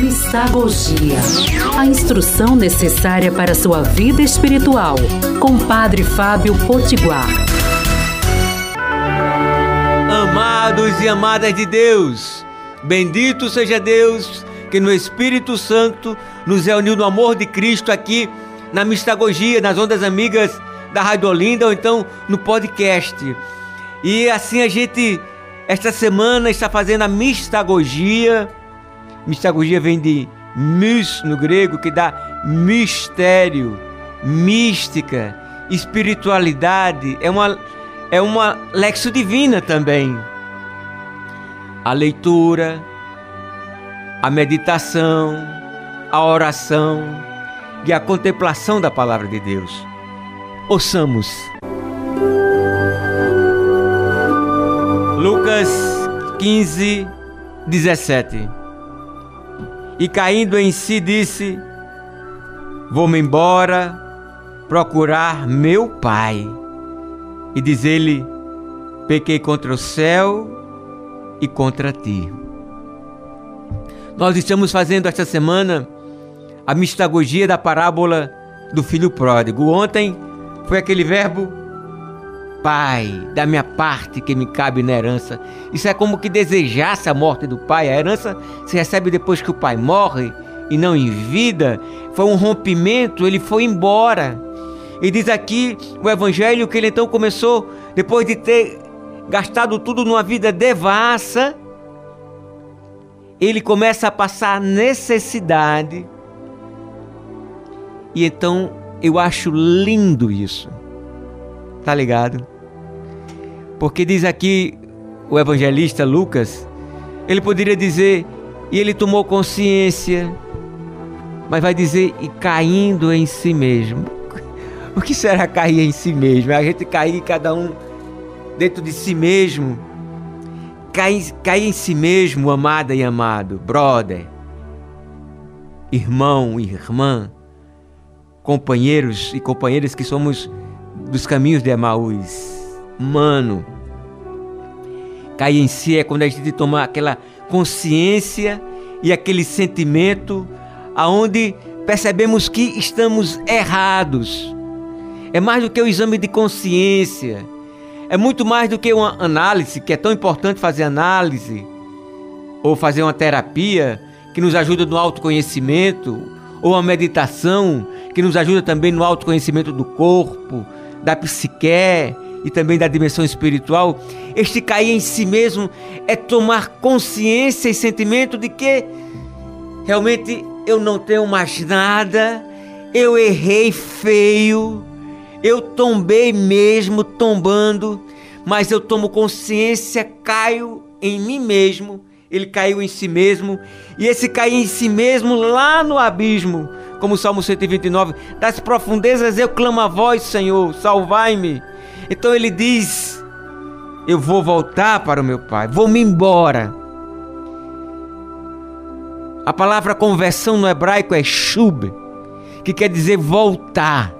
Mistagogia. A instrução necessária para sua vida espiritual. Com Padre Fábio Potiguar. Amados e amadas de Deus, bendito seja Deus que no Espírito Santo nos reuniu no amor de Cristo aqui na Mistagogia, nas ondas amigas da Rádio Olinda ou então no podcast. E assim a gente, esta semana, está fazendo a Mistagogia Mistagogia vem de mis no grego, que dá mistério, mística, espiritualidade. É uma, é uma lexo divina também. A leitura, a meditação, a oração e a contemplação da palavra de Deus. Ouçamos. Lucas 15, 17 e caindo em si disse: Vou-me embora procurar meu pai. E diz ele: Pequei contra o céu e contra ti. Nós estamos fazendo esta semana a mistagogia da parábola do filho pródigo. Ontem foi aquele verbo pai, da minha parte que me cabe na herança. Isso é como que desejasse a morte do pai. A herança se recebe depois que o pai morre e não em vida. Foi um rompimento, ele foi embora. E diz aqui o evangelho que ele então começou, depois de ter gastado tudo numa vida devassa, ele começa a passar necessidade. E então eu acho lindo isso. Tá ligado? Porque diz aqui o evangelista Lucas, ele poderia dizer, e ele tomou consciência, mas vai dizer, e caindo em si mesmo. O que será cair em si mesmo? É a gente cair cada um dentro de si mesmo. Cair, cair em si mesmo, amada e amado, brother, irmão e irmã, companheiros e companheiras que somos dos caminhos de Emaús mano. Cair em si é quando a gente toma aquela consciência e aquele sentimento aonde percebemos que estamos errados. É mais do que o exame de consciência. É muito mais do que uma análise, que é tão importante fazer análise, ou fazer uma terapia que nos ajuda no autoconhecimento, ou uma meditação que nos ajuda também no autoconhecimento do corpo, da psique, e também da dimensão espiritual, este cair em si mesmo é tomar consciência e sentimento de que realmente eu não tenho mais nada, eu errei feio, eu tombei mesmo tombando, mas eu tomo consciência, caio em mim mesmo, ele caiu em si mesmo, e esse cair em si mesmo lá no abismo, como o Salmo 129, das profundezas eu clamo a voz, Senhor, salvai-me. Então ele diz: Eu vou voltar para o meu pai, vou me embora. A palavra conversão no hebraico é shub, que quer dizer voltar.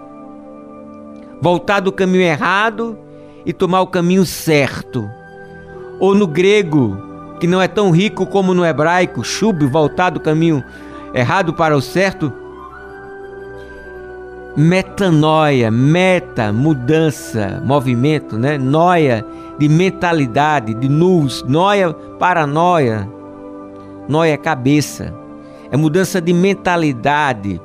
Voltar do caminho errado e tomar o caminho certo. Ou no grego, que não é tão rico como no hebraico, shub, voltar do caminho errado para o certo, metanoia, meta, mudança, movimento, né? Noia de mentalidade, de nus, noia, paranoia. Noia é cabeça. É mudança de mentalidade.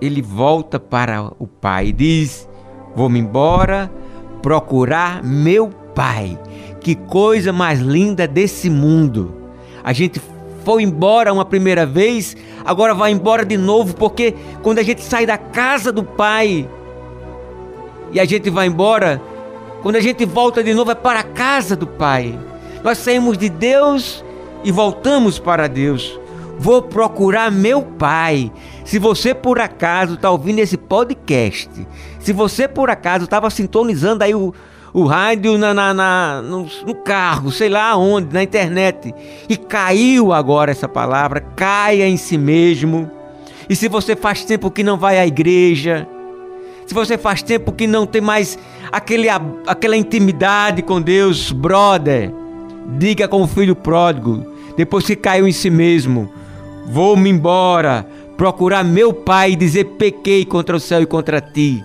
Ele volta para o pai e diz: Vou-me embora procurar meu pai. Que coisa mais linda desse mundo. A gente foi embora uma primeira vez, agora vai embora de novo, porque quando a gente sai da casa do Pai e a gente vai embora, quando a gente volta de novo é para a casa do Pai. Nós saímos de Deus e voltamos para Deus. Vou procurar meu Pai. Se você por acaso está ouvindo esse podcast, se você por acaso estava sintonizando aí o, o rádio na, na, na no, no, carro, sei lá onde, na internet. E caiu agora essa palavra, caia em si mesmo. E se você faz tempo que não vai à igreja, se você faz tempo que não tem mais aquele, aquela intimidade com Deus, brother, diga com o filho pródigo, depois que caiu em si mesmo, Vou-me embora, procurar meu pai e dizer: pequei contra o céu e contra ti.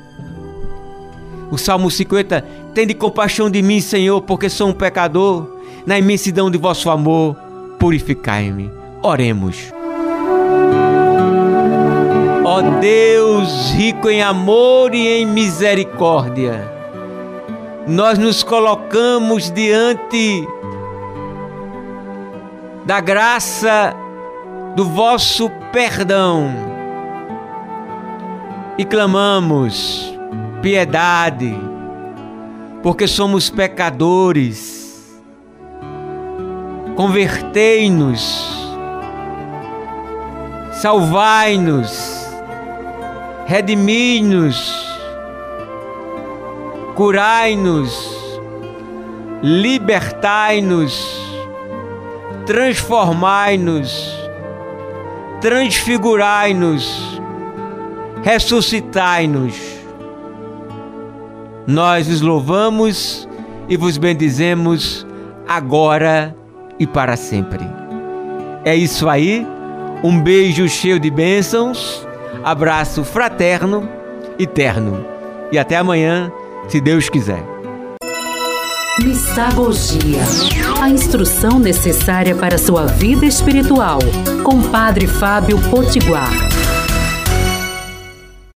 O Salmo 50: Tende compaixão de mim, Senhor, porque sou um pecador. Na imensidão de vosso amor, purificai-me. Oremos. Ó Deus, rico em amor e em misericórdia, nós nos colocamos diante da graça do vosso perdão e clamamos piedade, porque somos pecadores. Convertei-nos, salvai-nos, redimi-nos, curai-nos, libertai-nos, transformai-nos transfigurai-nos, ressuscitai-nos. Nós os louvamos e vos bendizemos agora e para sempre. É isso aí. Um beijo cheio de bênçãos, abraço fraterno e terno. E até amanhã, se Deus quiser. Mistagogia. A instrução necessária para sua vida espiritual. Com Padre Fábio Potiguar.